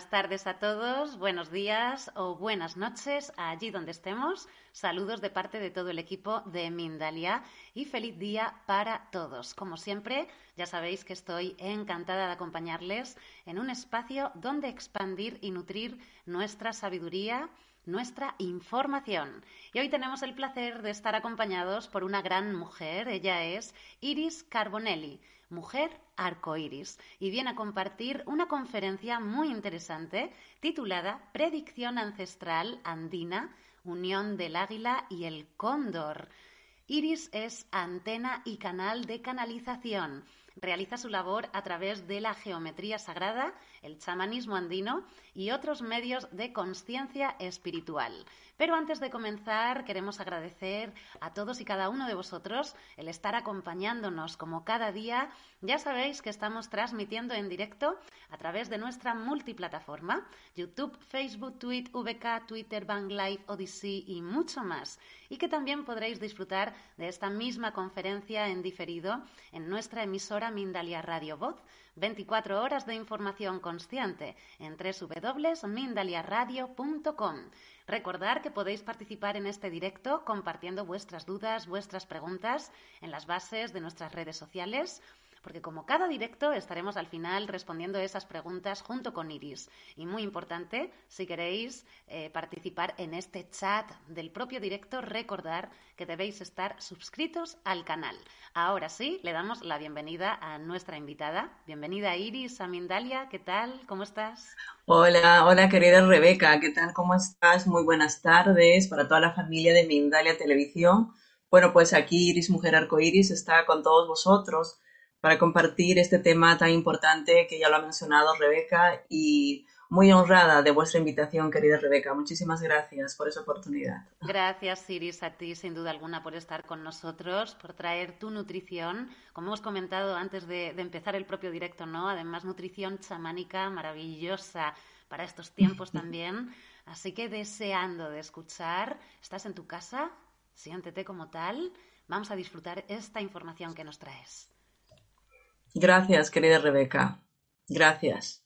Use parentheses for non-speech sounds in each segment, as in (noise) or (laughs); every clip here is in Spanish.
Buenas tardes a todos, buenos días o buenas noches allí donde estemos. Saludos de parte de todo el equipo de Mindalia y feliz día para todos. Como siempre, ya sabéis que estoy encantada de acompañarles en un espacio donde expandir y nutrir nuestra sabiduría nuestra información. Y hoy tenemos el placer de estar acompañados por una gran mujer. Ella es Iris Carbonelli, mujer arcoiris, y viene a compartir una conferencia muy interesante titulada Predicción ancestral andina, unión del águila y el cóndor. Iris es antena y canal de canalización. Realiza su labor a través de la geometría sagrada, el chamanismo andino y otros medios de conciencia espiritual. Pero antes de comenzar, queremos agradecer a todos y cada uno de vosotros el estar acompañándonos como cada día. Ya sabéis que estamos transmitiendo en directo a través de nuestra multiplataforma, YouTube, Facebook, Tweet, VK, Twitter, Bang Live, Odyssey y mucho más. Y que también podréis disfrutar de esta misma conferencia en diferido en nuestra emisora Mindalia Radio Voz 24 horas de información en www.mindaliaradio.com. Recordar que podéis participar en este directo compartiendo vuestras dudas, vuestras preguntas en las bases de nuestras redes sociales porque como cada directo estaremos al final respondiendo esas preguntas junto con Iris. Y muy importante, si queréis eh, participar en este chat del propio directo, recordar que debéis estar suscritos al canal. Ahora sí, le damos la bienvenida a nuestra invitada. Bienvenida Iris, a Mindalia, ¿qué tal? ¿Cómo estás? Hola, hola querida Rebeca, ¿qué tal? ¿Cómo estás? Muy buenas tardes para toda la familia de Mindalia Televisión. Bueno, pues aquí Iris Mujer Arcoiris está con todos vosotros para compartir este tema tan importante que ya lo ha mencionado Rebeca y muy honrada de vuestra invitación, querida Rebeca. Muchísimas gracias por esa oportunidad. Gracias, Iris, a ti, sin duda alguna, por estar con nosotros, por traer tu nutrición. Como hemos comentado antes de, empezar el propio directo, ¿no? Además, nutrición chamánica maravillosa para estos tiempos (laughs) también. Así que deseando de escuchar, estás en tu casa, siéntete como tal. Vamos a disfrutar esta información que nos traes. Gracias, querida Rebeca. Gracias.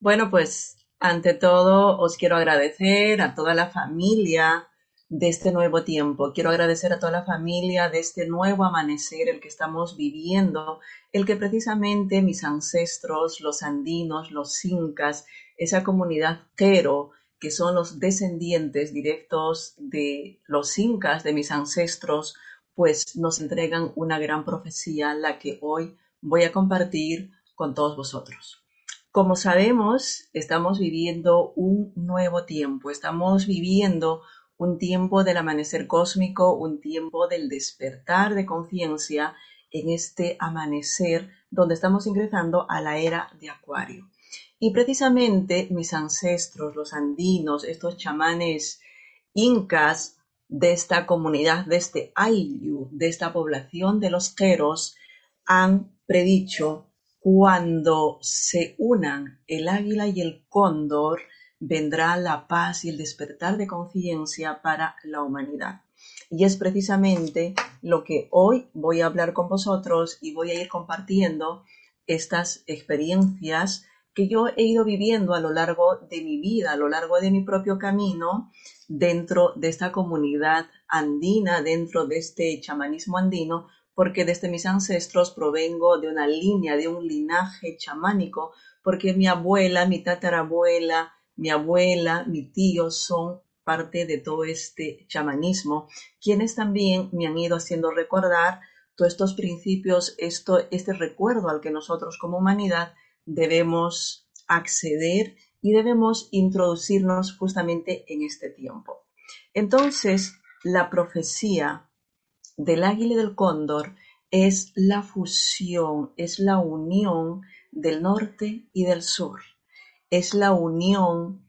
Bueno, pues ante todo os quiero agradecer a toda la familia de este nuevo tiempo. Quiero agradecer a toda la familia de este nuevo amanecer, el que estamos viviendo, el que precisamente mis ancestros, los andinos, los incas, esa comunidad quero, que son los descendientes directos de los incas, de mis ancestros, pues nos entregan una gran profecía, la que hoy voy a compartir con todos vosotros. Como sabemos, estamos viviendo un nuevo tiempo, estamos viviendo un tiempo del amanecer cósmico, un tiempo del despertar de conciencia en este amanecer donde estamos ingresando a la era de Acuario. Y precisamente mis ancestros, los andinos, estos chamanes incas de esta comunidad, de este Ayllu, de esta población de los Queros, han predicho, cuando se unan el águila y el cóndor, vendrá la paz y el despertar de conciencia para la humanidad. Y es precisamente lo que hoy voy a hablar con vosotros y voy a ir compartiendo estas experiencias que yo he ido viviendo a lo largo de mi vida, a lo largo de mi propio camino dentro de esta comunidad andina, dentro de este chamanismo andino, porque desde mis ancestros provengo de una línea, de un linaje chamánico, porque mi abuela, mi tatarabuela, mi abuela, mi tío son parte de todo este chamanismo, quienes también me han ido haciendo recordar todos estos principios, esto, este recuerdo al que nosotros como humanidad debemos acceder y debemos introducirnos justamente en este tiempo. Entonces, la profecía del águila y del cóndor es la fusión, es la unión del norte y del sur, es la unión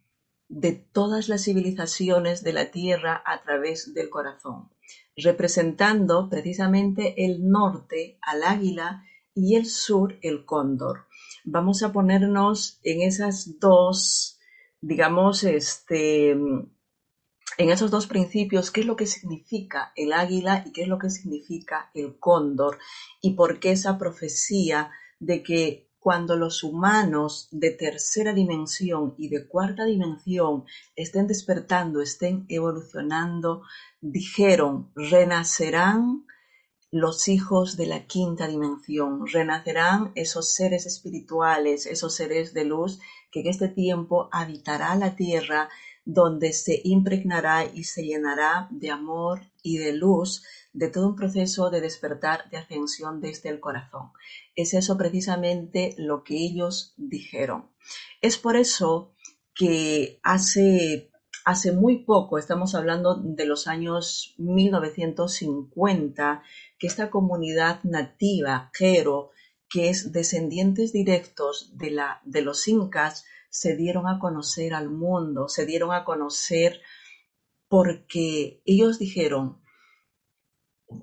de todas las civilizaciones de la Tierra a través del corazón, representando precisamente el norte al águila y el sur el cóndor. Vamos a ponernos en esas dos, digamos, este, en esos dos principios qué es lo que significa el águila y qué es lo que significa el cóndor y por qué esa profecía de que cuando los humanos de tercera dimensión y de cuarta dimensión estén despertando, estén evolucionando, dijeron, renacerán los hijos de la quinta dimensión, renacerán esos seres espirituales, esos seres de luz que en este tiempo habitará la tierra donde se impregnará y se llenará de amor y de luz de todo un proceso de despertar, de ascensión desde el corazón. Es eso precisamente lo que ellos dijeron. Es por eso que hace, hace muy poco, estamos hablando de los años 1950, que esta comunidad nativa, Jero, que es descendientes directos de, la, de los incas, se dieron a conocer al mundo, se dieron a conocer porque ellos dijeron,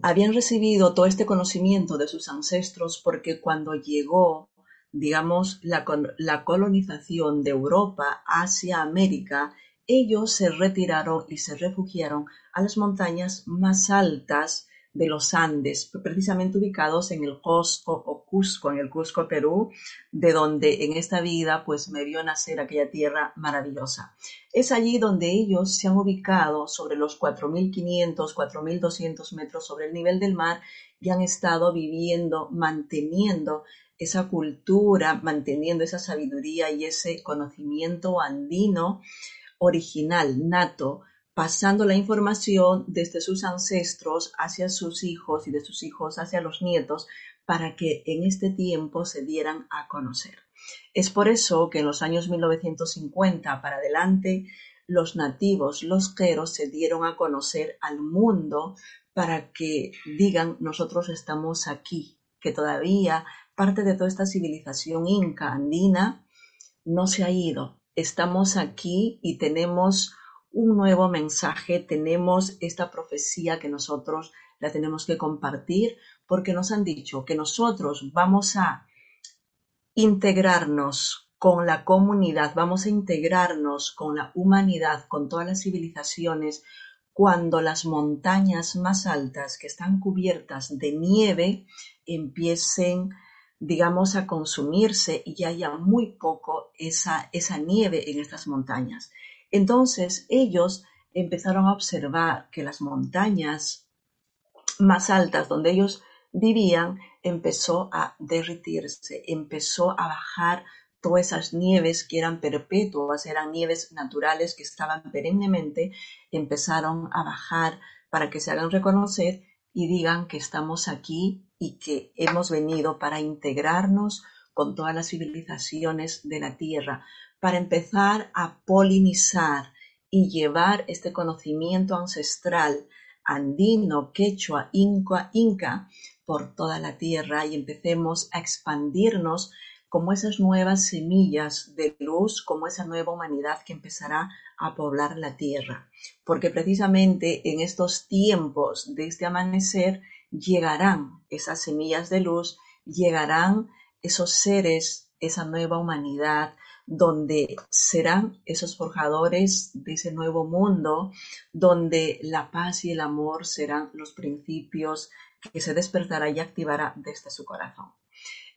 habían recibido todo este conocimiento de sus ancestros porque cuando llegó, digamos, la, la colonización de Europa hacia América, ellos se retiraron y se refugiaron a las montañas más altas de los Andes, precisamente ubicados en el Cusco o Cusco, en el Cusco, Perú, de donde en esta vida pues me vio nacer aquella tierra maravillosa. Es allí donde ellos se han ubicado sobre los 4.500, 4.200 metros sobre el nivel del mar y han estado viviendo, manteniendo esa cultura, manteniendo esa sabiduría y ese conocimiento andino original, nato, pasando la información desde sus ancestros hacia sus hijos y de sus hijos hacia los nietos para que en este tiempo se dieran a conocer. Es por eso que en los años 1950 para adelante los nativos, los queros, se dieron a conocer al mundo para que digan nosotros estamos aquí, que todavía parte de toda esta civilización inca andina no se ha ido. Estamos aquí y tenemos un nuevo mensaje, tenemos esta profecía que nosotros la tenemos que compartir porque nos han dicho que nosotros vamos a integrarnos con la comunidad, vamos a integrarnos con la humanidad, con todas las civilizaciones, cuando las montañas más altas que están cubiertas de nieve empiecen, digamos, a consumirse y haya muy poco esa, esa nieve en estas montañas. Entonces ellos empezaron a observar que las montañas más altas donde ellos vivían empezó a derretirse, empezó a bajar todas esas nieves que eran perpetuas, eran nieves naturales que estaban perennemente, empezaron a bajar para que se hagan reconocer y digan que estamos aquí y que hemos venido para integrarnos con todas las civilizaciones de la Tierra, para empezar a polinizar y llevar este conocimiento ancestral andino, quechua, inca, inca por toda la tierra y empecemos a expandirnos como esas nuevas semillas de luz, como esa nueva humanidad que empezará a poblar la tierra. Porque precisamente en estos tiempos de este amanecer llegarán esas semillas de luz, llegarán esos seres, esa nueva humanidad, donde serán esos forjadores de ese nuevo mundo, donde la paz y el amor serán los principios que se despertará y activará desde su corazón.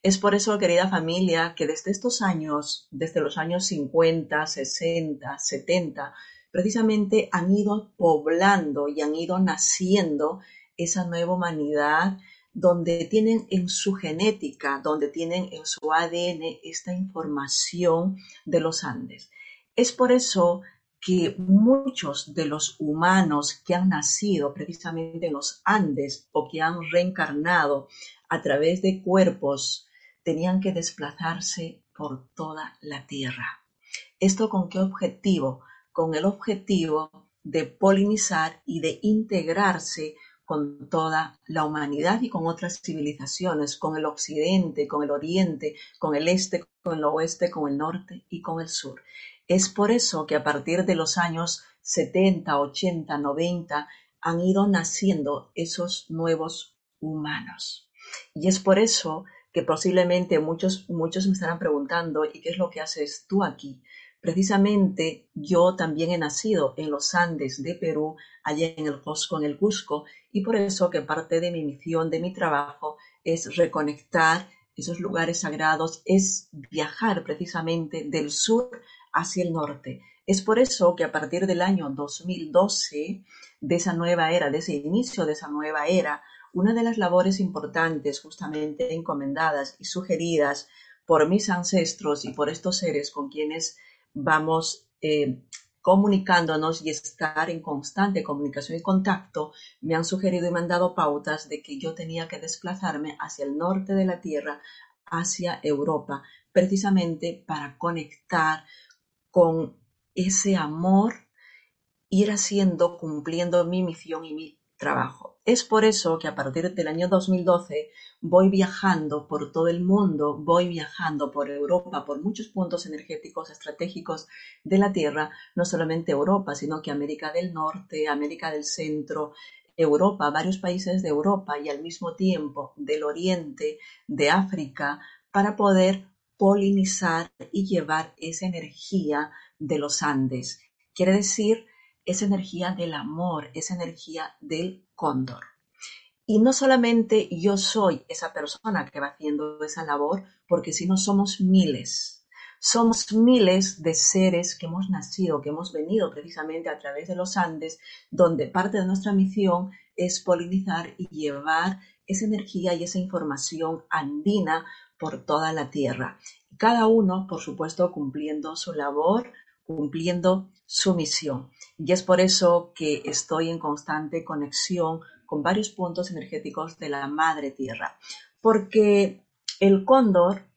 Es por eso, querida familia, que desde estos años, desde los años 50, 60, 70, precisamente han ido poblando y han ido naciendo esa nueva humanidad donde tienen en su genética, donde tienen en su ADN esta información de los Andes. Es por eso que muchos de los humanos que han nacido precisamente en los Andes o que han reencarnado a través de cuerpos tenían que desplazarse por toda la Tierra. ¿Esto con qué objetivo? Con el objetivo de polinizar y de integrarse con toda la humanidad y con otras civilizaciones, con el occidente, con el oriente, con el este, con el oeste, con el norte y con el sur. Es por eso que a partir de los años 70, 80, 90 han ido naciendo esos nuevos humanos. Y es por eso que posiblemente muchos, muchos me estarán preguntando, ¿y qué es lo que haces tú aquí? Precisamente yo también he nacido en los Andes de Perú, allá en el Cusco, en el Cusco, y por eso que parte de mi misión, de mi trabajo, es reconectar esos lugares sagrados, es viajar precisamente del sur hacia el norte. Es por eso que a partir del año 2012, de esa nueva era, de ese inicio de esa nueva era, una de las labores importantes justamente encomendadas y sugeridas por mis ancestros y por estos seres con quienes vamos eh, comunicándonos y estar en constante comunicación y contacto, me han sugerido y me han dado pautas de que yo tenía que desplazarme hacia el norte de la Tierra, hacia Europa, precisamente para conectar con ese amor, ir haciendo, cumpliendo mi misión y mi trabajo. Es por eso que a partir del año 2012 voy viajando por todo el mundo, voy viajando por Europa, por muchos puntos energéticos estratégicos de la Tierra, no solamente Europa, sino que América del Norte, América del Centro, Europa, varios países de Europa y al mismo tiempo del Oriente, de África, para poder polinizar y llevar esa energía de los Andes. Quiere decir esa energía del amor, esa energía del cóndor. Y no solamente yo soy esa persona que va haciendo esa labor, porque si no somos miles, somos miles de seres que hemos nacido, que hemos venido precisamente a través de los Andes, donde parte de nuestra misión es polinizar y llevar esa energía y esa información andina por toda la tierra. Cada uno, por supuesto, cumpliendo su labor, cumpliendo su misión. Y es por eso que estoy en constante conexión con varios puntos energéticos de la madre tierra. Porque el cóndor,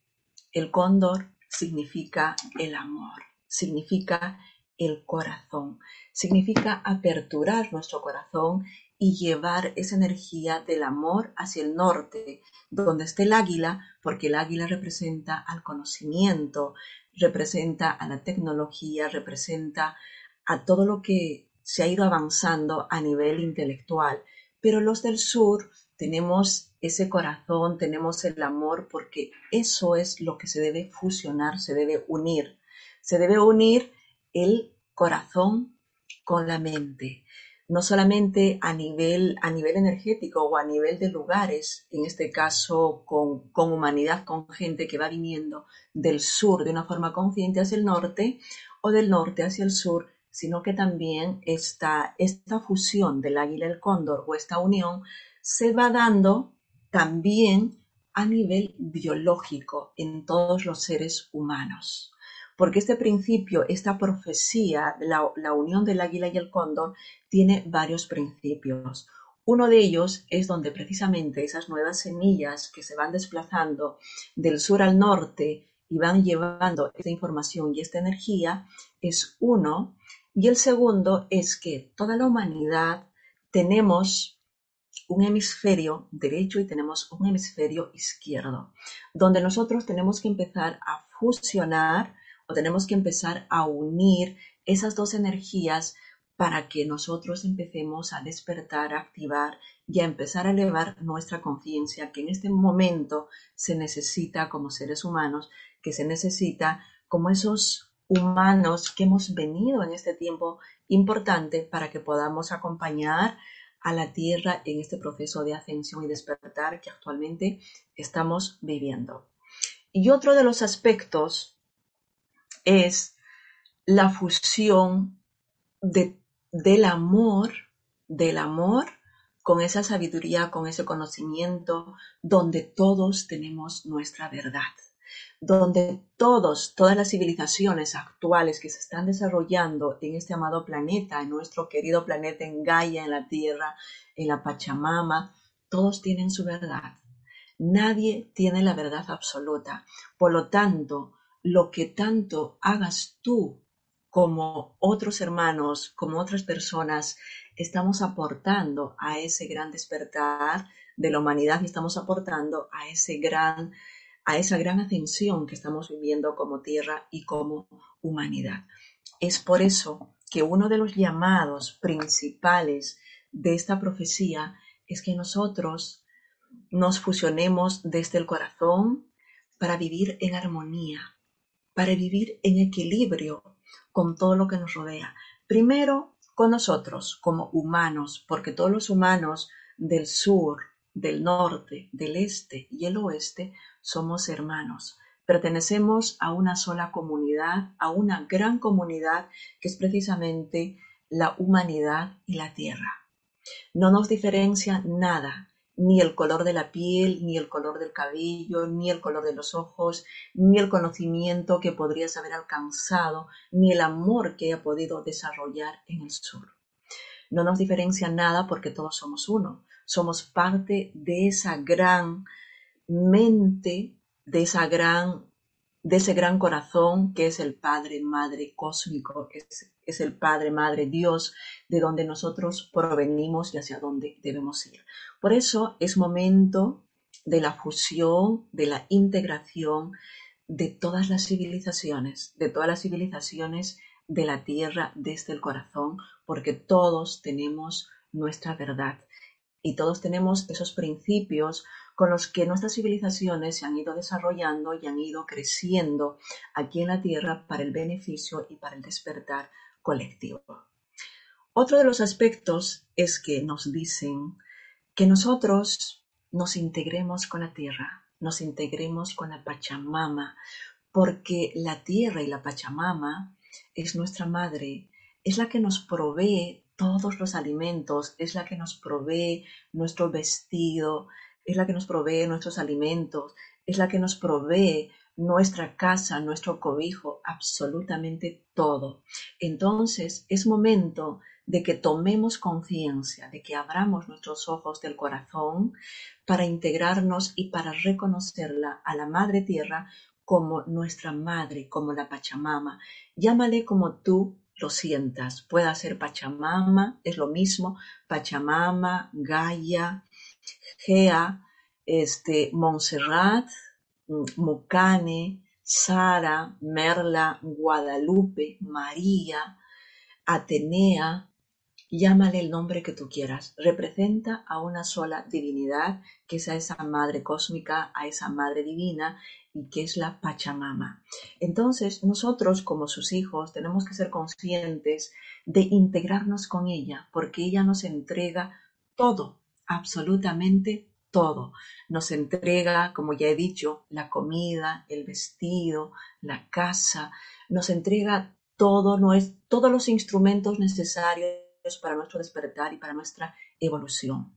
el cóndor significa el amor, significa el corazón, significa aperturar nuestro corazón y llevar esa energía del amor hacia el norte, donde esté el águila, porque el águila representa al conocimiento, representa a la tecnología, representa a todo lo que se ha ido avanzando a nivel intelectual. Pero los del sur tenemos ese corazón, tenemos el amor, porque eso es lo que se debe fusionar, se debe unir. Se debe unir el corazón con la mente no solamente a nivel, a nivel energético o a nivel de lugares, en este caso con, con humanidad, con gente que va viniendo del sur de una forma consciente hacia el norte o del norte hacia el sur, sino que también esta, esta fusión del águila y el cóndor o esta unión se va dando también a nivel biológico en todos los seres humanos porque este principio, esta profecía, la, unión del águila y el cóndor, tiene varios principios. Uno de ellos es donde precisamente esas nuevas semillas que se van desplazando del sur al norte y van llevando esta información y esta energía es uno. Y el segundo es que toda la humanidad tenemos un hemisferio derecho y tenemos un hemisferio izquierdo, donde nosotros tenemos que empezar a fusionar tenemos que empezar a unir esas dos energías para que nosotros empecemos a despertar, a activar y a empezar a elevar nuestra conciencia, que en este momento se necesita como seres humanos, que se necesita como esos humanos que hemos venido en este tiempo importante para que podamos acompañar a la Tierra en este proceso de ascensión y despertar que actualmente estamos viviendo. Y otro de los aspectos es la fusión del amor, del amor con esa sabiduría, con ese conocimiento, donde todos tenemos nuestra verdad, donde todos, todas las civilizaciones actuales que se están desarrollando en este amado planeta, en nuestro querido planeta, en Gaia, en la Tierra, en la Pachamama, todos tienen su verdad. Nadie tiene la verdad absoluta. Por lo tanto, lo que tanto hagas tú como otros hermanos, como otras personas, estamos aportando a ese gran despertar de la humanidad y estamos aportando a ese gran a esa gran ascensión que estamos viviendo como tierra y como humanidad. Es por eso que uno de los llamados principales de esta profecía es que nosotros nos fusionemos desde el corazón para vivir en armonía, para vivir en equilibrio con todo lo que nos rodea. Primero, con nosotros como humanos, porque todos los humanos del sur, del norte, del este y el oeste somos hermanos. Pertenecemos a una sola comunidad, a una gran comunidad que es precisamente la humanidad y la tierra. No nos diferencia nada, ni el color de la piel, ni el color del cabello, ni el color de los ojos, ni el conocimiento que podrías haber alcanzado, ni el amor que haya podido desarrollar en el sur. No nos diferencia nada porque todos somos uno. Somos parte de esa gran mente, de esa gran de ese gran corazón que es el Padre, Madre cósmico, es, es el Padre, Madre Dios, de donde nosotros provenimos y hacia dónde debemos ir. Por eso es momento de la fusión, de la integración de todas las civilizaciones, de todas las civilizaciones de la tierra desde el corazón, porque todos tenemos nuestra verdad y todos tenemos esos principios con los que nuestras civilizaciones se han ido desarrollando y han ido creciendo aquí en la Tierra para el beneficio y para el despertar colectivo. Otro de los aspectos es que nos dicen que nosotros nos integremos con la Tierra, nos integremos con la Pachamama, porque la Tierra y la Pachamama es nuestra madre, es la que nos provee todos los alimentos, es la que nos provee nuestro vestido, es la que nos provee nuestros alimentos, es la que nos provee nuestra casa, nuestro cobijo, absolutamente todo. Entonces es momento de que tomemos conciencia, de que abramos nuestros ojos del corazón para integrarnos y para reconocerla a la Madre Tierra como nuestra Madre, como la Pachamama. Llámale como tú lo sientas. Puede ser Pachamama, es lo mismo, Pachamama, Gaia, Gea, este, Montserrat, Mucane, Sara, Merla, Guadalupe, María, Atenea, llámale el nombre que tú quieras, representa a una sola divinidad, que es a esa madre cósmica, a esa madre divina, y que es la Pachamama. Entonces, nosotros como sus hijos tenemos que ser conscientes de integrarnos con ella, porque ella nos entrega todo, absolutamente todo. Nos entrega, como ya he dicho, la comida, el vestido, la casa, nos entrega todo, no es, todos los instrumentos necesarios para nuestro despertar y para nuestra evolución.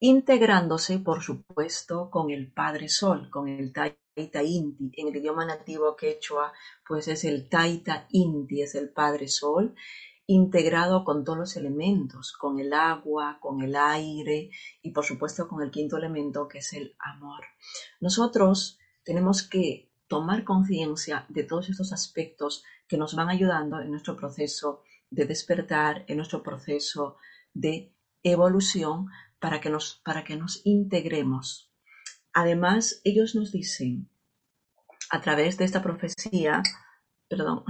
Integrándose, por supuesto, con el Padre Sol, con el Taita Inti. En el idioma nativo quechua, pues es el Taita Inti, es el Padre Sol integrado con todos los elementos, con el agua, con el aire y por supuesto con el quinto elemento que es el amor. Nosotros tenemos que tomar conciencia de todos estos aspectos que nos van ayudando en nuestro proceso de despertar, en nuestro proceso de evolución para que nos, para que nos integremos. Además, ellos nos dicen, a través de esta profecía, perdón,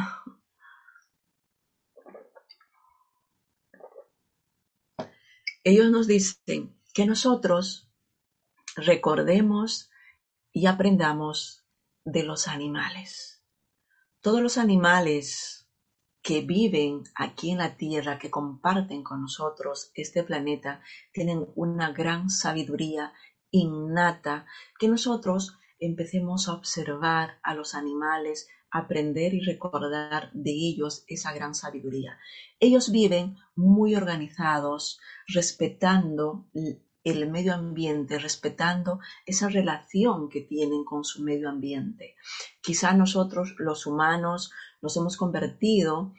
ellos nos dicen que nosotros recordemos y aprendamos de los animales. Todos los animales que viven aquí en la Tierra, que comparten con nosotros este planeta, tienen una gran sabiduría innata que nosotros empecemos a observar a los animales aprender y recordar de ellos esa gran sabiduría. Ellos viven muy organizados, respetando el medio ambiente, respetando esa relación que tienen con su medio ambiente. Quizá nosotros, los humanos, nos hemos convertido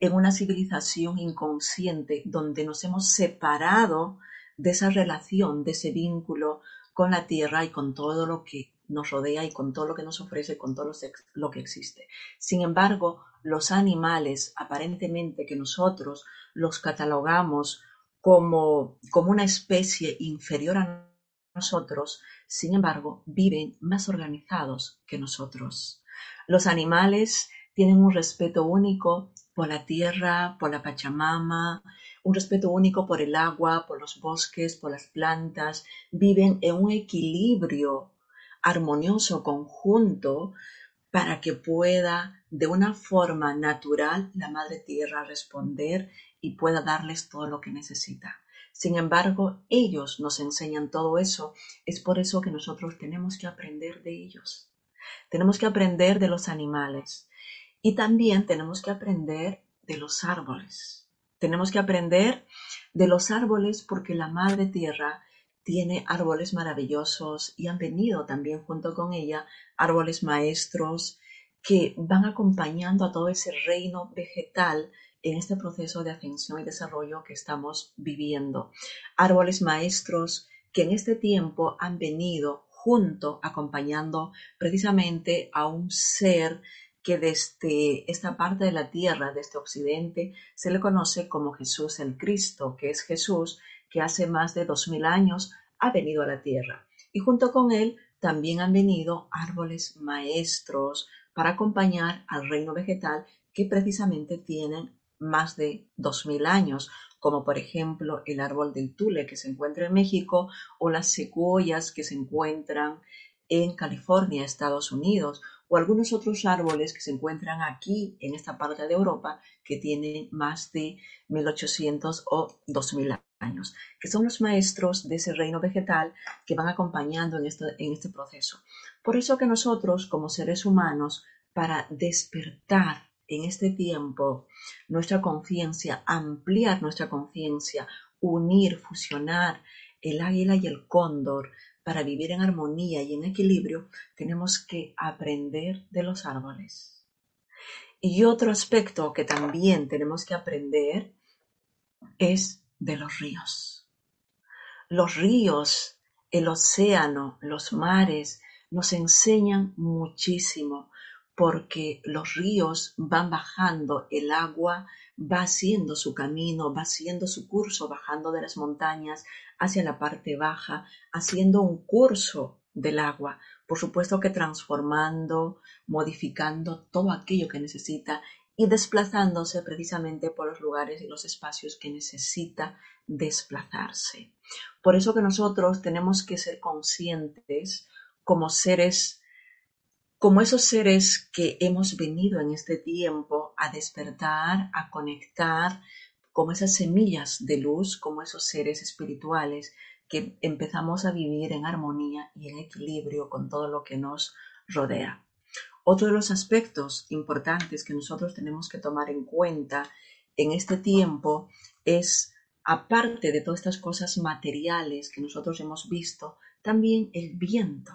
en una civilización inconsciente donde nos hemos separado de esa relación, de ese vínculo con la tierra y con todo lo que nos rodea y con todo lo que nos ofrece, con todo lo que existe. Sin embargo, los animales, aparentemente que nosotros los catalogamos como, como una especie inferior a nosotros, sin embargo, viven más organizados que nosotros. Los animales tienen un respeto único por la tierra, por la Pachamama, un respeto único por el agua, por los bosques, por las plantas, viven en un equilibrio armonioso conjunto para que pueda de una forma natural la Madre Tierra responder y pueda darles todo lo que necesita. Sin embargo, ellos nos enseñan todo eso. Es por eso que nosotros tenemos que aprender de ellos. Tenemos que aprender de los animales. Y también tenemos que aprender de los árboles. Tenemos que aprender de los árboles porque la Madre Tierra tiene árboles maravillosos y han venido también junto con ella árboles maestros que van acompañando a todo ese reino vegetal en este proceso de ascensión y desarrollo que estamos viviendo. Árboles maestros que en este tiempo han venido junto acompañando precisamente a un ser que desde esta parte de la tierra, desde Occidente, se le conoce como Jesús el Cristo, que es Jesús que hace más de dos mil años ha venido a la tierra. Y junto con él también han venido árboles maestros para acompañar al reino vegetal que precisamente tienen más de dos mil años, como por ejemplo el árbol del tule que se encuentra en México o las secuoyas que se encuentran en California, Estados Unidos, o algunos otros árboles que se encuentran aquí en esta parte de Europa que tienen más de 1800 o 2000 años, que son los maestros de ese reino vegetal que van acompañando en este, en este proceso. Por eso que nosotros, como seres humanos, para despertar en este tiempo nuestra conciencia, ampliar nuestra conciencia, unir, fusionar el águila y el cóndor, para vivir en armonía y en equilibrio, tenemos que aprender de los árboles. Y otro aspecto que también tenemos que aprender es de los ríos. Los ríos, el océano, los mares nos enseñan muchísimo porque los ríos van bajando, el agua va haciendo su camino, va haciendo su curso, bajando de las montañas hacia la parte baja, haciendo un curso del agua, por supuesto que transformando, modificando todo aquello que necesita y desplazándose precisamente por los lugares y los espacios que necesita desplazarse. Por eso que nosotros tenemos que ser conscientes como seres como esos seres que hemos venido en este tiempo a despertar, a conectar, como esas semillas de luz, como esos seres espirituales que empezamos a vivir en armonía y en equilibrio con todo lo que nos rodea. Otro de los aspectos importantes que nosotros tenemos que tomar en cuenta en este tiempo es, aparte de todas estas cosas materiales que nosotros hemos visto, también el viento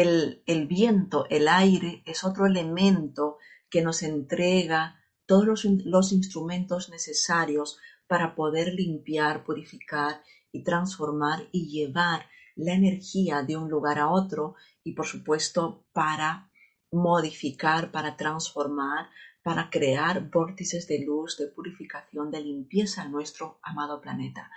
el, viento, el aire, es otro elemento que nos entrega todos los, los instrumentos necesarios para poder limpiar, purificar y transformar y llevar la energía de un lugar a otro y por supuesto para modificar, para transformar, para crear vórtices de luz, de purificación, de limpieza en nuestro amado planeta.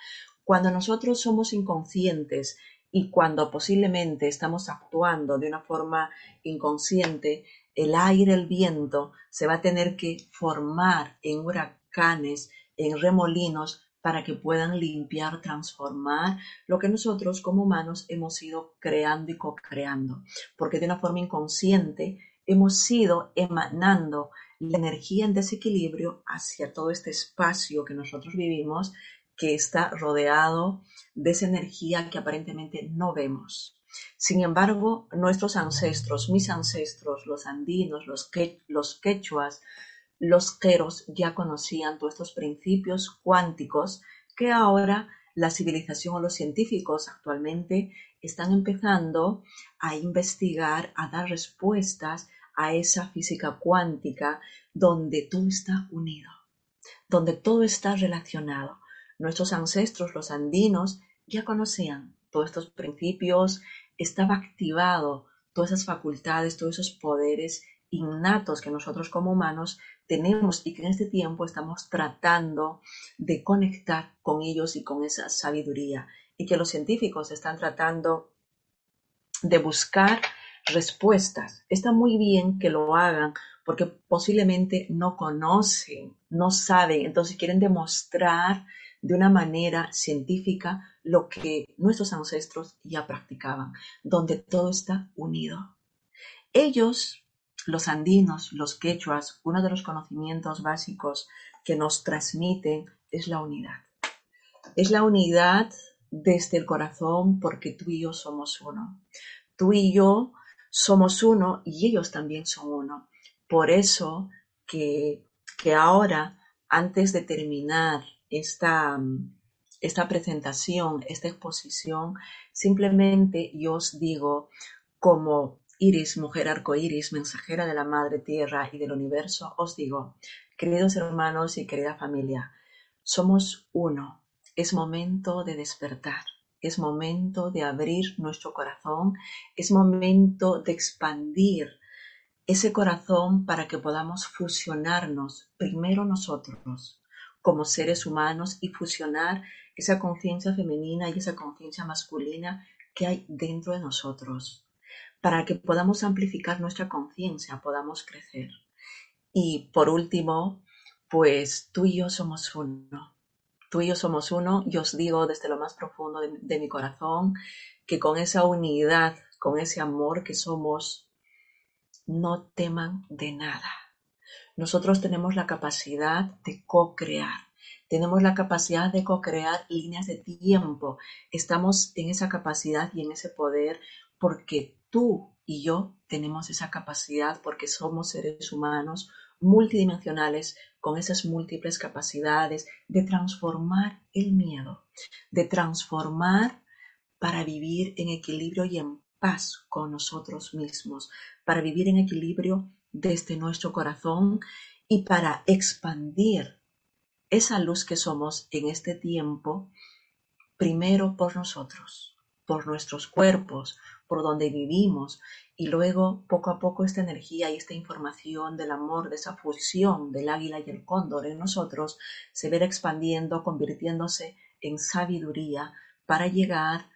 Cuando nosotros somos inconscientes y cuando posiblemente estamos actuando de una forma inconsciente, el aire, el viento se va a tener que formar en huracanes, en remolinos, para que puedan limpiar, transformar lo que nosotros como humanos hemos ido creando y co-creando. Porque de una forma inconsciente hemos ido emanando la energía en desequilibrio hacia todo este espacio que nosotros vivimos que está rodeado de esa energía que aparentemente no vemos. Sin embargo, nuestros ancestros, mis ancestros, los andinos, los, quechuas, los queros ya conocían todos estos principios cuánticos que ahora la civilización o los científicos actualmente están empezando a investigar, a dar respuestas a esa física cuántica donde todo está unido, donde todo está relacionado, Nuestros ancestros, los andinos, ya conocían todos estos principios, estaba activado todas esas facultades, todos esos poderes innatos que nosotros como humanos tenemos y que en este tiempo estamos tratando de conectar con ellos y con esa sabiduría y que los científicos están tratando de buscar respuestas. Está muy bien que lo hagan porque posiblemente no conocen, no saben, entonces quieren demostrar de una manera científica lo que nuestros ancestros ya practicaban, donde todo está unido. Ellos, los andinos, los quechuas, uno de los conocimientos básicos que nos transmiten es la unidad. Es la unidad desde el corazón porque tú y yo somos uno. Tú y yo somos uno y ellos también son uno. Por eso que, que ahora, antes de terminar esta, esta presentación, esta exposición, simplemente yo os digo como Iris, mujer arcoíris, mensajera de la Madre Tierra y del universo, os digo, queridos hermanos y querida familia, somos uno. Es momento de despertar. Es momento de abrir nuestro corazón. Es momento de expandir ese corazón para que podamos fusionarnos primero nosotros como seres humanos y fusionar esa conciencia femenina y esa conciencia masculina que hay dentro de nosotros para que podamos amplificar nuestra conciencia, podamos crecer. Y por último, pues tú y yo somos uno. Tú y yo somos uno. Yo os digo desde lo más profundo de, mi corazón que con esa unidad, con ese amor que somos, no teman de nada. Nosotros tenemos la capacidad de co-crear. Tenemos la capacidad de co-crear líneas de tiempo. Estamos en esa capacidad y en ese poder porque tú y yo tenemos esa capacidad porque somos seres humanos multidimensionales con esas múltiples capacidades de transformar el miedo, de transformar para vivir en equilibrio y en paz con nosotros mismos, para vivir en equilibrio desde nuestro corazón y para expandir esa luz que somos en este tiempo, primero por nosotros, por nuestros cuerpos, por donde vivimos y luego poco a poco esta energía y esta información del amor, de esa fusión del águila y el cóndor en nosotros se verá expandiendo, convirtiéndose en sabiduría para llegar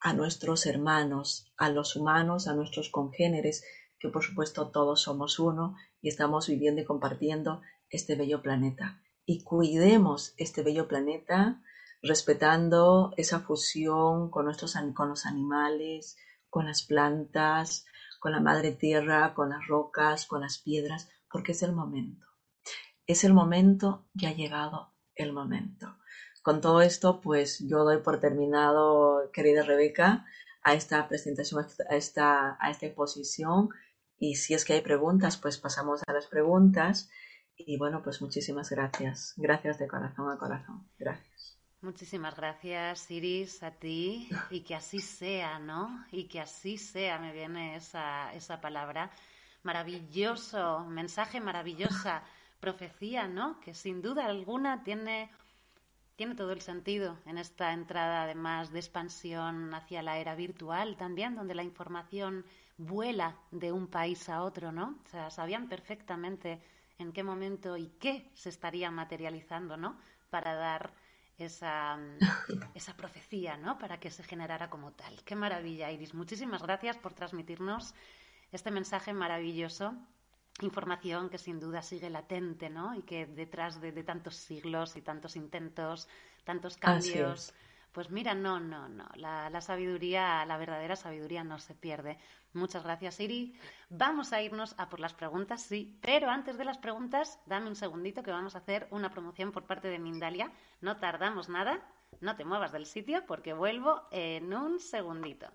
a nuestros hermanos, a los humanos, a nuestros congéneres, que por supuesto todos somos uno y estamos viviendo y compartiendo este bello planeta. Y cuidemos este bello planeta respetando esa fusión con, nuestros, con los animales, con las plantas, con la madre tierra, con las rocas, con las piedras, porque es el momento. Es el momento y ha llegado el momento. Con todo esto, pues yo doy por terminado, querida Rebeca, a esta presentación, a esta, a esta exposición. Y si es que hay preguntas, pues pasamos a las preguntas. Y bueno, pues muchísimas gracias. Gracias de corazón a corazón. Gracias. Muchísimas gracias, Iris, a ti, y que así sea, ¿no? Y que así sea, me viene esa, esa palabra. Maravilloso, mensaje maravillosa, profecía, ¿no? Que sin duda alguna tiene, tiene todo el sentido en esta entrada, además, de expansión hacia la era virtual también, donde la información vuela de un país a otro, ¿no? O sea, sabían perfectamente en qué momento y qué se estaría materializando, ¿no? Para dar esa, (laughs) esa profecía, ¿no? Para que se generara como tal. Qué maravilla, Iris. Muchísimas gracias por transmitirnos este mensaje maravilloso. Información que sin duda sigue latente, ¿no? Y que detrás de, de tantos siglos y tantos intentos, tantos cambios, pues mira, no, no, no. La, la, sabiduría, la verdadera sabiduría no se pierde. Muchas gracias, Iri. Vamos a irnos a por las preguntas, sí. Pero antes de las preguntas, dame un segundito que vamos a hacer una promoción por parte de Mindalia. No tardamos nada. No te muevas del sitio porque vuelvo en un segundito.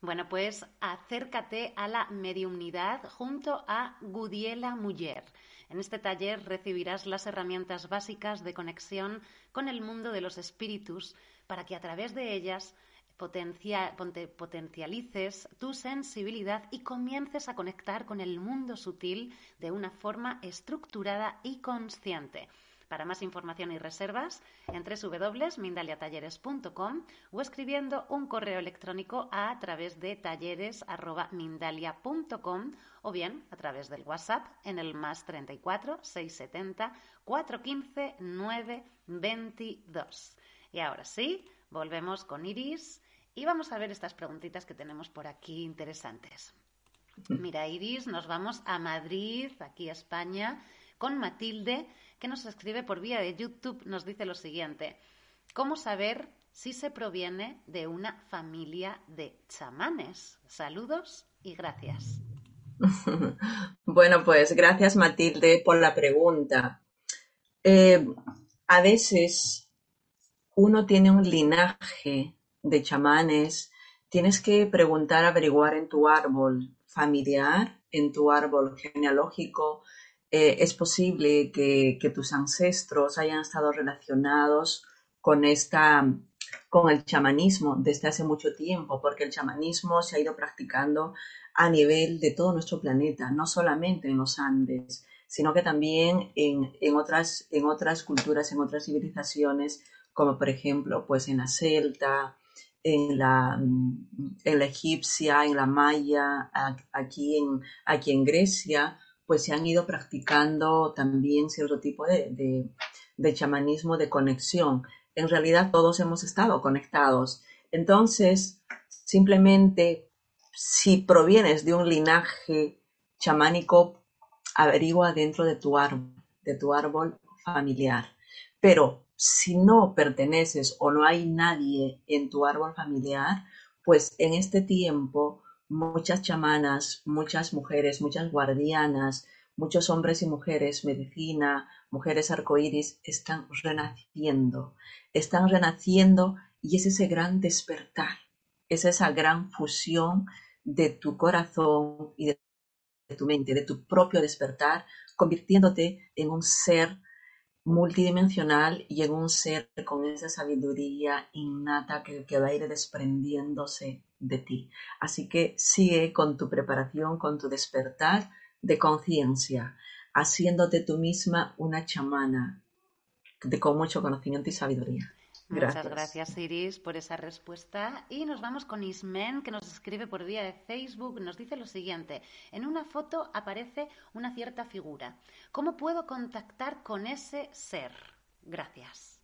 Bueno, pues acércate a la mediunidad junto a Gudiela Muller. En este taller recibirás las herramientas básicas de conexión con el mundo de los espíritus para que a través de ellas potencialices tu sensibilidad y comiences a conectar con el mundo sutil de una forma estructurada y consciente. Para más información y reservas, en www.mindaliatalleres.com o escribiendo un correo electrónico a través de talleres.mindalia.com o bien a través del WhatsApp en el más 34 670 415 922. Y ahora sí, volvemos con Iris y vamos a ver estas preguntitas que tenemos por aquí interesantes. Mira, Iris, nos vamos a Madrid, aquí a España, con Matilde, que nos escribe por vía de YouTube, nos dice lo siguiente. ¿Cómo saber si se proviene de una familia de chamanes? Saludos y gracias. (laughs) Bueno, pues gracias Matilde por la pregunta. eh, a veces uno tiene un linaje de chamanes, tienes que preguntar, averiguar en tu árbol familiar, en tu árbol genealógico, eh, es posible que, tus ancestros hayan estado relacionados con esta con el chamanismo desde hace mucho tiempo, porque el chamanismo se ha ido practicando a nivel de todo nuestro planeta, no solamente en los Andes, sino que también en, en, otras, en otras culturas, en otras civilizaciones, como por ejemplo pues en la celta, en la, en la egipcia, en la maya, aquí en, aquí en Grecia, pues se han ido practicando también cierto tipo de, de, chamanismo de conexión. En realidad todos hemos estado conectados. Entonces, simplemente, si provienes de un linaje chamánico, averigua dentro de tu árbol, de tu árbol familiar. Pero si no perteneces o no hay nadie en tu árbol familiar, pues en este tiempo muchas chamanas, muchas mujeres, muchas guardianas, muchos hombres y mujeres, medicina, mujeres arcoíris, están renaciendo, están renaciendo y es ese gran despertar, es esa gran fusión de tu corazón y de tu mente, de tu propio despertar, convirtiéndote en un ser multidimensional y en un ser con esa sabiduría innata que, que va a ir desprendiéndose de ti. Así que sigue con tu preparación, con tu despertar de conciencia, haciéndote tú misma una chamana de con mucho conocimiento y sabiduría. Muchas gracias, Iris, por esa respuesta. Y nos vamos con Ismen, que nos escribe por vía de Facebook. Nos dice lo siguiente. En una foto aparece una cierta figura. ¿Cómo puedo contactar con ese ser? Gracias.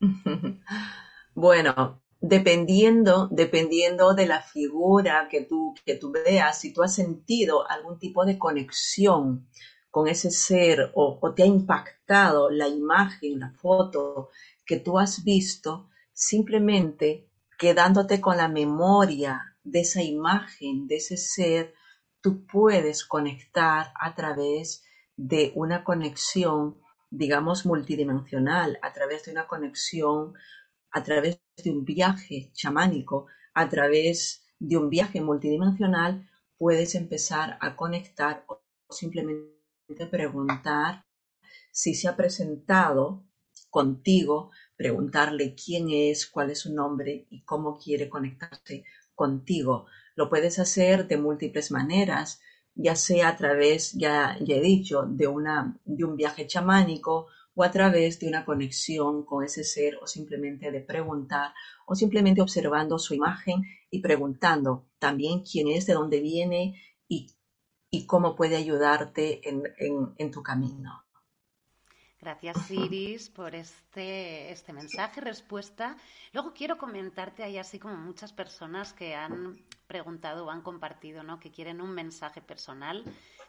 (laughs) bueno, dependiendo, dependiendo de la figura que tú, que tú veas, si tú has sentido algún tipo de conexión con ese ser o, te ha impactado la imagen, la foto, que tú has visto, simplemente quedándote con la memoria de esa imagen, de ese ser, tú puedes conectar a través de una conexión, digamos, multidimensional, a través de una conexión, a través de un viaje chamánico, a través de un viaje multidimensional, puedes empezar a conectar o simplemente preguntar si se ha presentado contigo, preguntarle quién es, cuál es su nombre y cómo quiere conectarse contigo. Lo puedes hacer de múltiples maneras, ya sea a través, ya, ya he dicho, de, una, de un viaje chamánico o a través de una conexión con ese ser o simplemente de preguntar o simplemente observando su imagen y preguntando también quién es, de dónde viene y, y cómo puede ayudarte en, en, en tu camino. Gracias, Iris, por este, este mensaje, respuesta. Luego quiero comentarte, hay así como muchas personas que han preguntado o han compartido, ¿no? Que quieren un mensaje personal,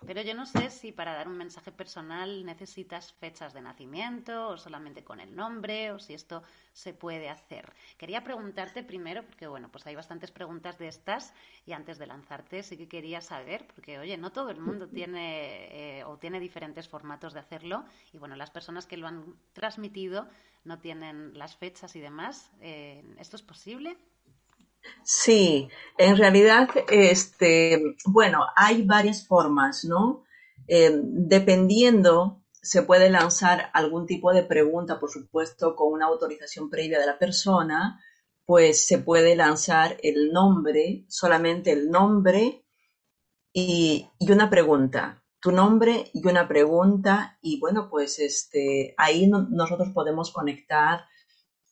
pero yo no sé si para dar un mensaje personal necesitas fechas de nacimiento o solamente con el nombre o si esto se puede hacer. Quería preguntarte primero, porque bueno, pues hay bastantes preguntas de estas y antes de lanzarte sí que quería saber, porque oye, no todo el mundo (laughs) tiene eh, o tiene diferentes formatos de hacerlo y bueno, las personas que lo han transmitido no tienen las fechas y demás. Eh, ¿Esto es posible? Sí, en realidad, este, bueno, hay varias formas, ¿no? Eh, dependiendo, se puede lanzar algún tipo de pregunta, por supuesto, con una autorización previa de la persona, pues se puede lanzar el nombre, solamente el nombre y, y una pregunta, tu nombre y una pregunta, y bueno, pues este, ahí nosotros podemos conectar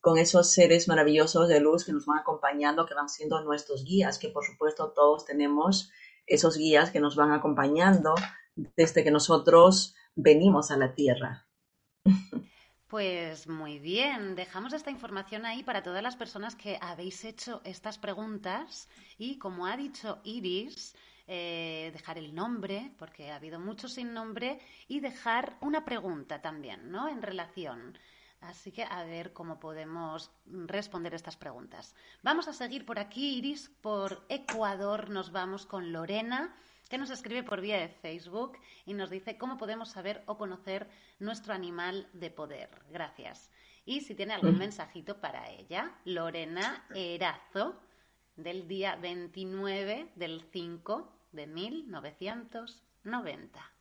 con esos seres maravillosos de luz que nos van acompañando, que van siendo nuestros guías, que por supuesto todos tenemos esos guías que nos van acompañando desde que nosotros venimos a la Tierra. Pues muy bien, dejamos esta información ahí para todas las personas que habéis hecho estas preguntas y como ha dicho Iris, eh, dejar el nombre, porque ha habido muchos sin nombre, y dejar una pregunta también, ¿no? En relación. Así que a ver cómo podemos responder estas preguntas. Vamos a seguir por aquí, Iris, por Ecuador. Nos vamos con Lorena, que nos escribe por vía de Facebook y nos dice cómo podemos saber o conocer nuestro animal de poder. Gracias. Y si tiene algún mensajito para ella, Lorena Erazo, del día 29 del 5 de 1990.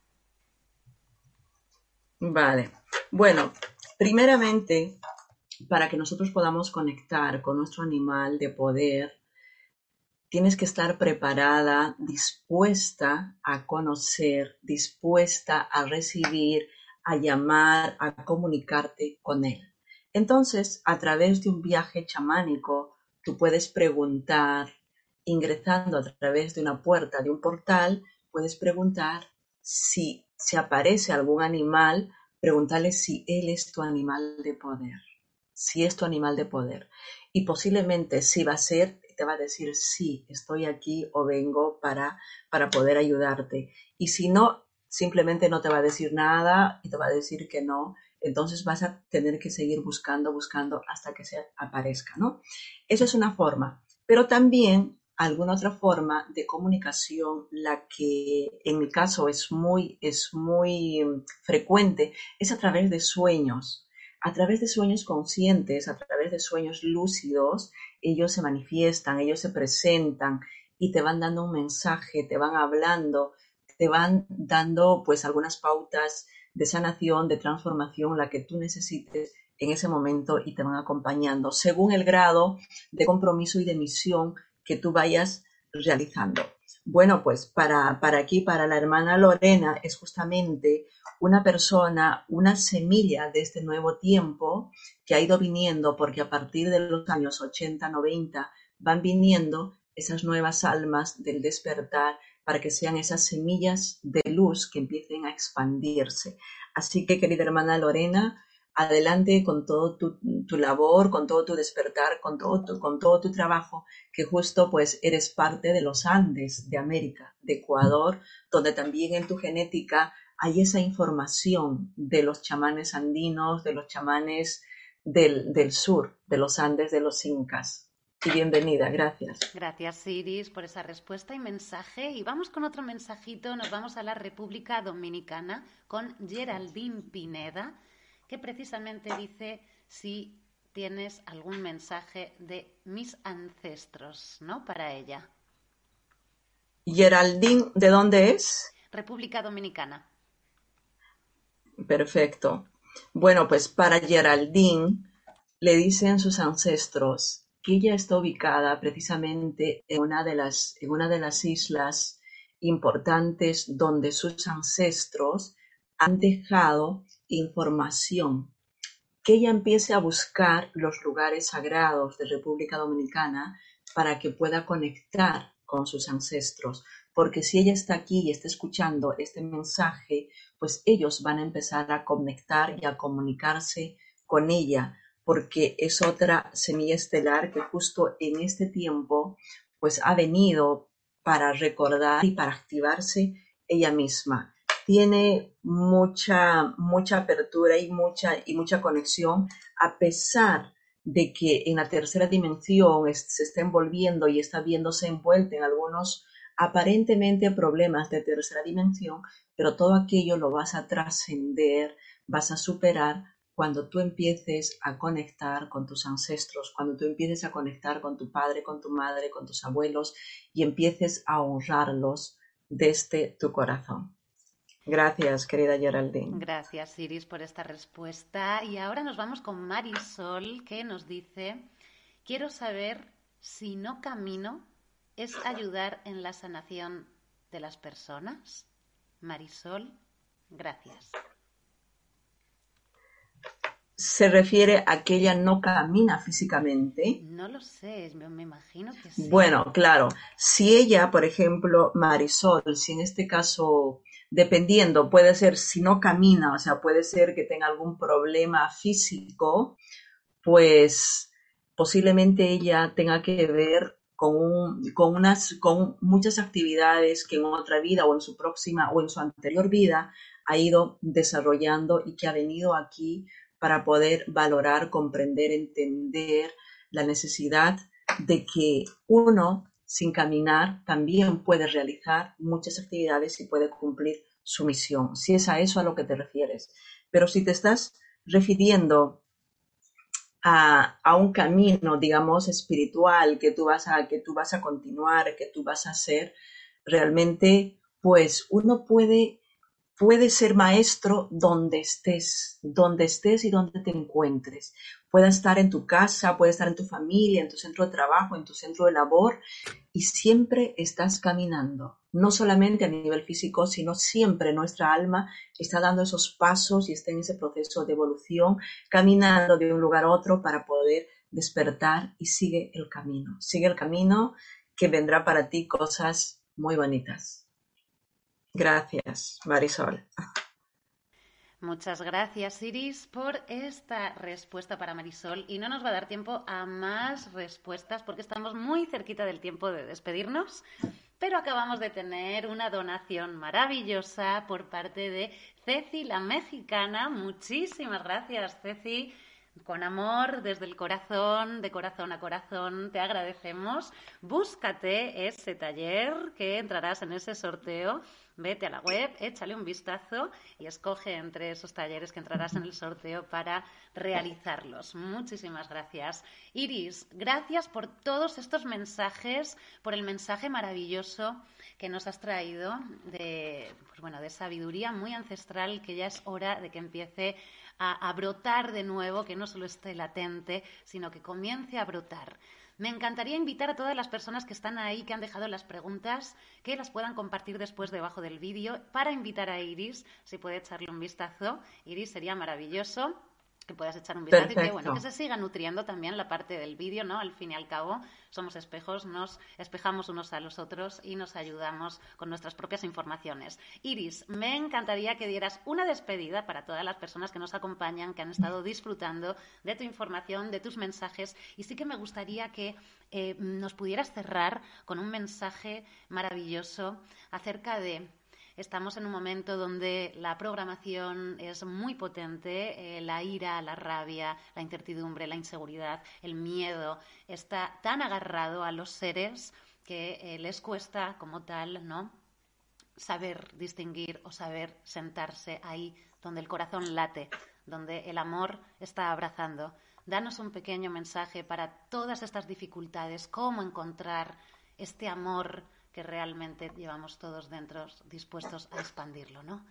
Vale. Bueno, primeramente, para que nosotros podamos conectar con nuestro animal de poder, tienes que estar preparada, dispuesta a conocer, dispuesta a recibir, a llamar, a comunicarte con él. Entonces, a través de un viaje chamánico, tú puedes preguntar, ingresando a través de una puerta, de un portal, puedes preguntar si se aparece algún animal, preguntarle si él es tu animal de poder, si es tu animal de poder. Y posiblemente si va a ser, te va a decir sí, estoy aquí o vengo para, para poder ayudarte. Y si no, simplemente no te va a decir nada y te va a decir que no entonces vas a tener que seguir buscando, buscando hasta que se aparezca, ¿no? Eso es una forma, pero también alguna otra forma de comunicación, la que en mi caso es muy, es muy mm, frecuente, es a través de sueños. A través de sueños conscientes, a través de sueños lúcidos, ellos se manifiestan, ellos se presentan y te van dando un mensaje, te van hablando, te van dando pues algunas pautas de sanación, de transformación, la que tú necesites en ese momento y te van acompañando según el grado de compromiso y de misión que tú vayas realizando. Bueno, pues para, para aquí, para la hermana Lorena, es justamente una persona, una semilla de este nuevo tiempo que ha ido viniendo, porque a partir de los años 80, 90 van viniendo esas nuevas almas del despertar para que sean esas semillas de luz que empiecen a expandirse. Así que, querida hermana Lorena, adelante con todo tu, labor, con todo tu despertar, con todo tu, trabajo, que justo pues eres parte de los Andes de América, de Ecuador, donde también en tu genética hay esa información de los chamanes andinos, de los chamanes del, del sur, de los Andes de los Incas y bienvenida. Gracias. Gracias, Iris, por esa respuesta y mensaje. Y vamos con otro mensajito. Nos vamos a la República Dominicana con Geraldine Pineda, que precisamente dice si tienes algún mensaje de mis ancestros, ¿no? Para ella. Geraldine, ¿de dónde es? República Dominicana. Perfecto. Bueno, pues para Geraldine le dicen sus ancestros, que ella está ubicada precisamente en una de las, en una de las islas importantes donde sus ancestros han dejado información. Que ella empiece a buscar los lugares sagrados de República Dominicana para que pueda conectar con sus ancestros. Porque si ella está aquí y está escuchando este mensaje, pues ellos van a empezar a conectar y a comunicarse con ella porque es otra semilla estelar que justo en este tiempo pues ha venido para recordar y para activarse ella misma. Tiene mucha, mucha apertura y mucha, y mucha conexión a pesar de que en la tercera dimensión se está envolviendo y está viéndose envuelta en algunos aparentemente problemas de tercera dimensión, pero todo aquello lo vas a trascender, vas a superar cuando tú empieces a conectar con tus ancestros, cuando tú empieces a conectar con tu padre, con tu madre, con tus abuelos y empieces a honrarlos desde tu corazón. Gracias, querida Geraldine. Gracias, Iris, por esta respuesta. Y ahora nos vamos con Marisol, que nos dice, quiero saber si no camino es ayudar en la sanación de las personas. Marisol, gracias se refiere a que ella no camina físicamente. No lo sé, me imagino que sí. Bueno, claro, si ella, por ejemplo, Marisol, si en este caso, dependiendo, puede ser si no camina, o sea, puede ser que tenga algún problema físico, pues posiblemente ella tenga que ver con, con, unas, con muchas actividades que en otra vida o en su próxima o en su anterior vida ha ido desarrollando y que ha venido aquí para poder valorar, comprender, entender la necesidad de que uno sin caminar también puede realizar muchas actividades y puede cumplir su misión, si es a eso a lo que te refieres. Pero si te estás refiriendo a, a, un camino, digamos, espiritual que tú, vas a, que tú vas a continuar, que tú vas a hacer, realmente, pues uno puede puedes ser maestro donde estés, donde estés y donde te encuentres. Puede estar en tu casa, puede estar en tu familia, en tu centro de trabajo, en tu centro de labor y siempre estás caminando. No solamente a nivel físico, sino siempre nuestra alma está dando esos pasos y está en ese proceso de evolución, caminando de un lugar a otro para poder despertar y sigue el camino. Sigue el camino que vendrá para ti cosas muy bonitas. Gracias, Marisol. Muchas gracias, Iris, por esta respuesta para Marisol. Y no nos va a dar tiempo a más respuestas porque estamos muy cerquita del tiempo de despedirnos. Pero acabamos de tener una donación maravillosa por parte de Ceci, la mexicana. Muchísimas gracias, Ceci. Con amor, desde el corazón, de corazón a corazón, te agradecemos. Búscate ese taller que entrarás en ese sorteo vete a la web, échale un vistazo y escoge entre esos talleres que entrarás en el sorteo para realizarlos. Muchísimas gracias. Iris, gracias por todos estos mensajes, por el mensaje maravilloso que nos has traído de, pues bueno, de sabiduría muy ancestral que ya es hora de que empiece a, a brotar de nuevo, que no solo esté latente, sino que comience a brotar. Me encantaría invitar a todas las personas que están ahí, que han dejado las preguntas, que las puedan compartir después debajo del vídeo para invitar a Iris, si puede echarle un vistazo. Iris sería maravilloso que puedas echar un vistazo y que, bueno, que se siga nutriendo también la parte del vídeo, ¿no? Al fin y al cabo, somos espejos, nos espejamos unos a los otros y nos ayudamos con nuestras propias informaciones. Iris, me encantaría que dieras una despedida para todas las personas que nos acompañan, que han estado disfrutando de tu información, de tus mensajes, y sí que me gustaría que eh, nos pudieras cerrar con un mensaje maravilloso acerca de Estamos en un momento donde la programación es muy potente, eh, la ira, la rabia, la incertidumbre, la inseguridad, el miedo, está tan agarrado a los seres que eh, les cuesta como tal, ¿no? saber distinguir o saber sentarse ahí donde el corazón late, donde el amor está abrazando. Danos un pequeño mensaje para todas estas dificultades, cómo encontrar este amor que realmente llevamos todos dentro dispuestos a expandirlo, ¿no?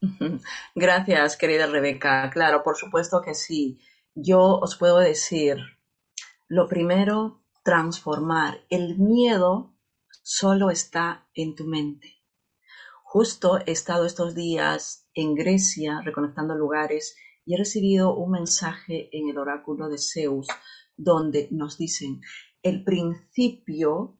(laughs) Gracias, querida Rebeca. Claro, por supuesto que sí. Yo os puedo decir, lo primero, transformar. El miedo solo está en tu mente. Justo he estado estos días en Grecia reconectando lugares y he recibido un mensaje en el oráculo de Zeus donde nos dicen, el principio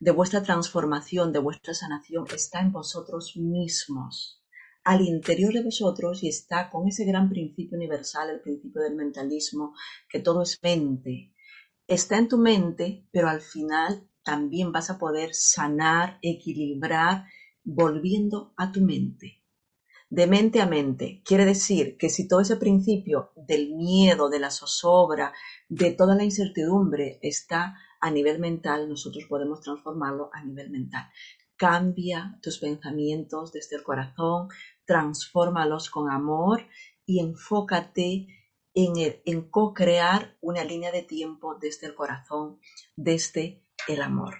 de vuestra transformación, de vuestra sanación, está en vosotros mismos, al interior de vosotros y está con ese gran principio universal, el principio del mentalismo, que todo es mente. Está en tu mente, pero al final también vas a poder sanar, equilibrar, volviendo a tu mente. De mente a mente. Quiere decir que si todo ese principio del miedo, de la zozobra, de toda la incertidumbre está a nivel mental, nosotros podemos transformarlo a nivel mental. Cambia tus pensamientos desde el corazón, transfórmalos con amor y enfócate en, en co-crear una línea de tiempo desde el corazón, desde el amor.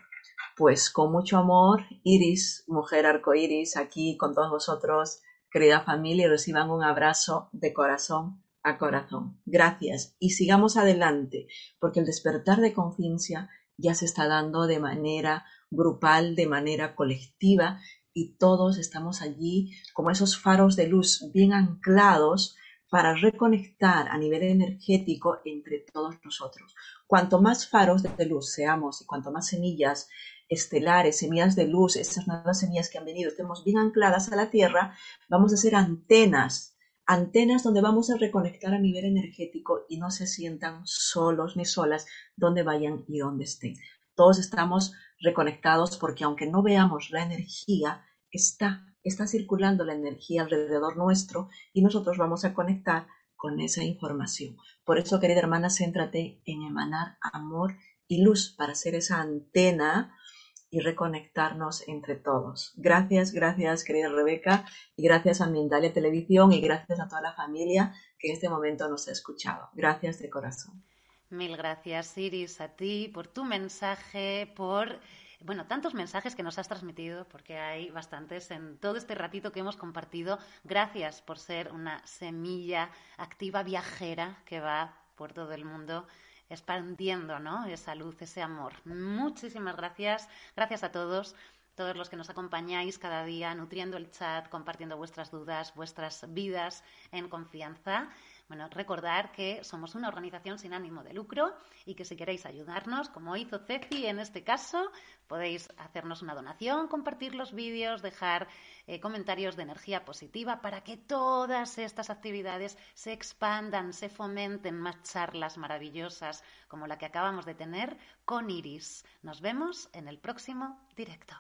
Pues con mucho amor, Iris, mujer arcoíris, aquí con todos vosotros, querida familia, reciban un abrazo de corazón a corazón. Gracias y sigamos adelante, porque el despertar de conciencia ya se está dando de manera grupal, de manera colectiva y todos estamos allí como esos faros de luz bien anclados para reconectar a nivel energético entre todos nosotros. Cuanto más faros de luz seamos y cuanto más semillas estelares, semillas de luz, esas nuevas semillas que han venido, estemos bien ancladas a la Tierra, vamos a ser antenas antenas donde vamos a reconectar a nivel energético y no se sientan solos ni solas donde vayan y donde estén. Todos estamos reconectados porque aunque no veamos la energía, está, está circulando la energía alrededor nuestro y nosotros vamos a conectar con esa información. Por eso, querida hermana, céntrate en emanar amor y luz para ser esa antena y reconectarnos entre todos. Gracias, gracias, querida Rebeca, y gracias a Mindalia Televisión y gracias a toda la familia que en este momento nos ha escuchado. Gracias de corazón. Mil gracias, Iris, a ti por tu mensaje, por bueno, tantos mensajes que nos has transmitido, porque hay bastantes en todo este ratito que hemos compartido. Gracias por ser una semilla activa viajera que va por todo el mundo expandiendo ¿no? esa luz, ese amor. Muchísimas gracias. Gracias a todos todos los que nos acompañáis cada día, nutriendo el chat, compartiendo vuestras dudas, vuestras vidas en confianza. Bueno, recordar que somos una organización sin ánimo de lucro y que si queréis ayudarnos, como hizo Ceci en este caso, podéis hacernos una donación, compartir los vídeos, dejar eh, comentarios de energía positiva para que todas estas actividades se expandan, se fomenten más charlas maravillosas como la que acabamos de tener con Iris. Nos vemos en el próximo directo.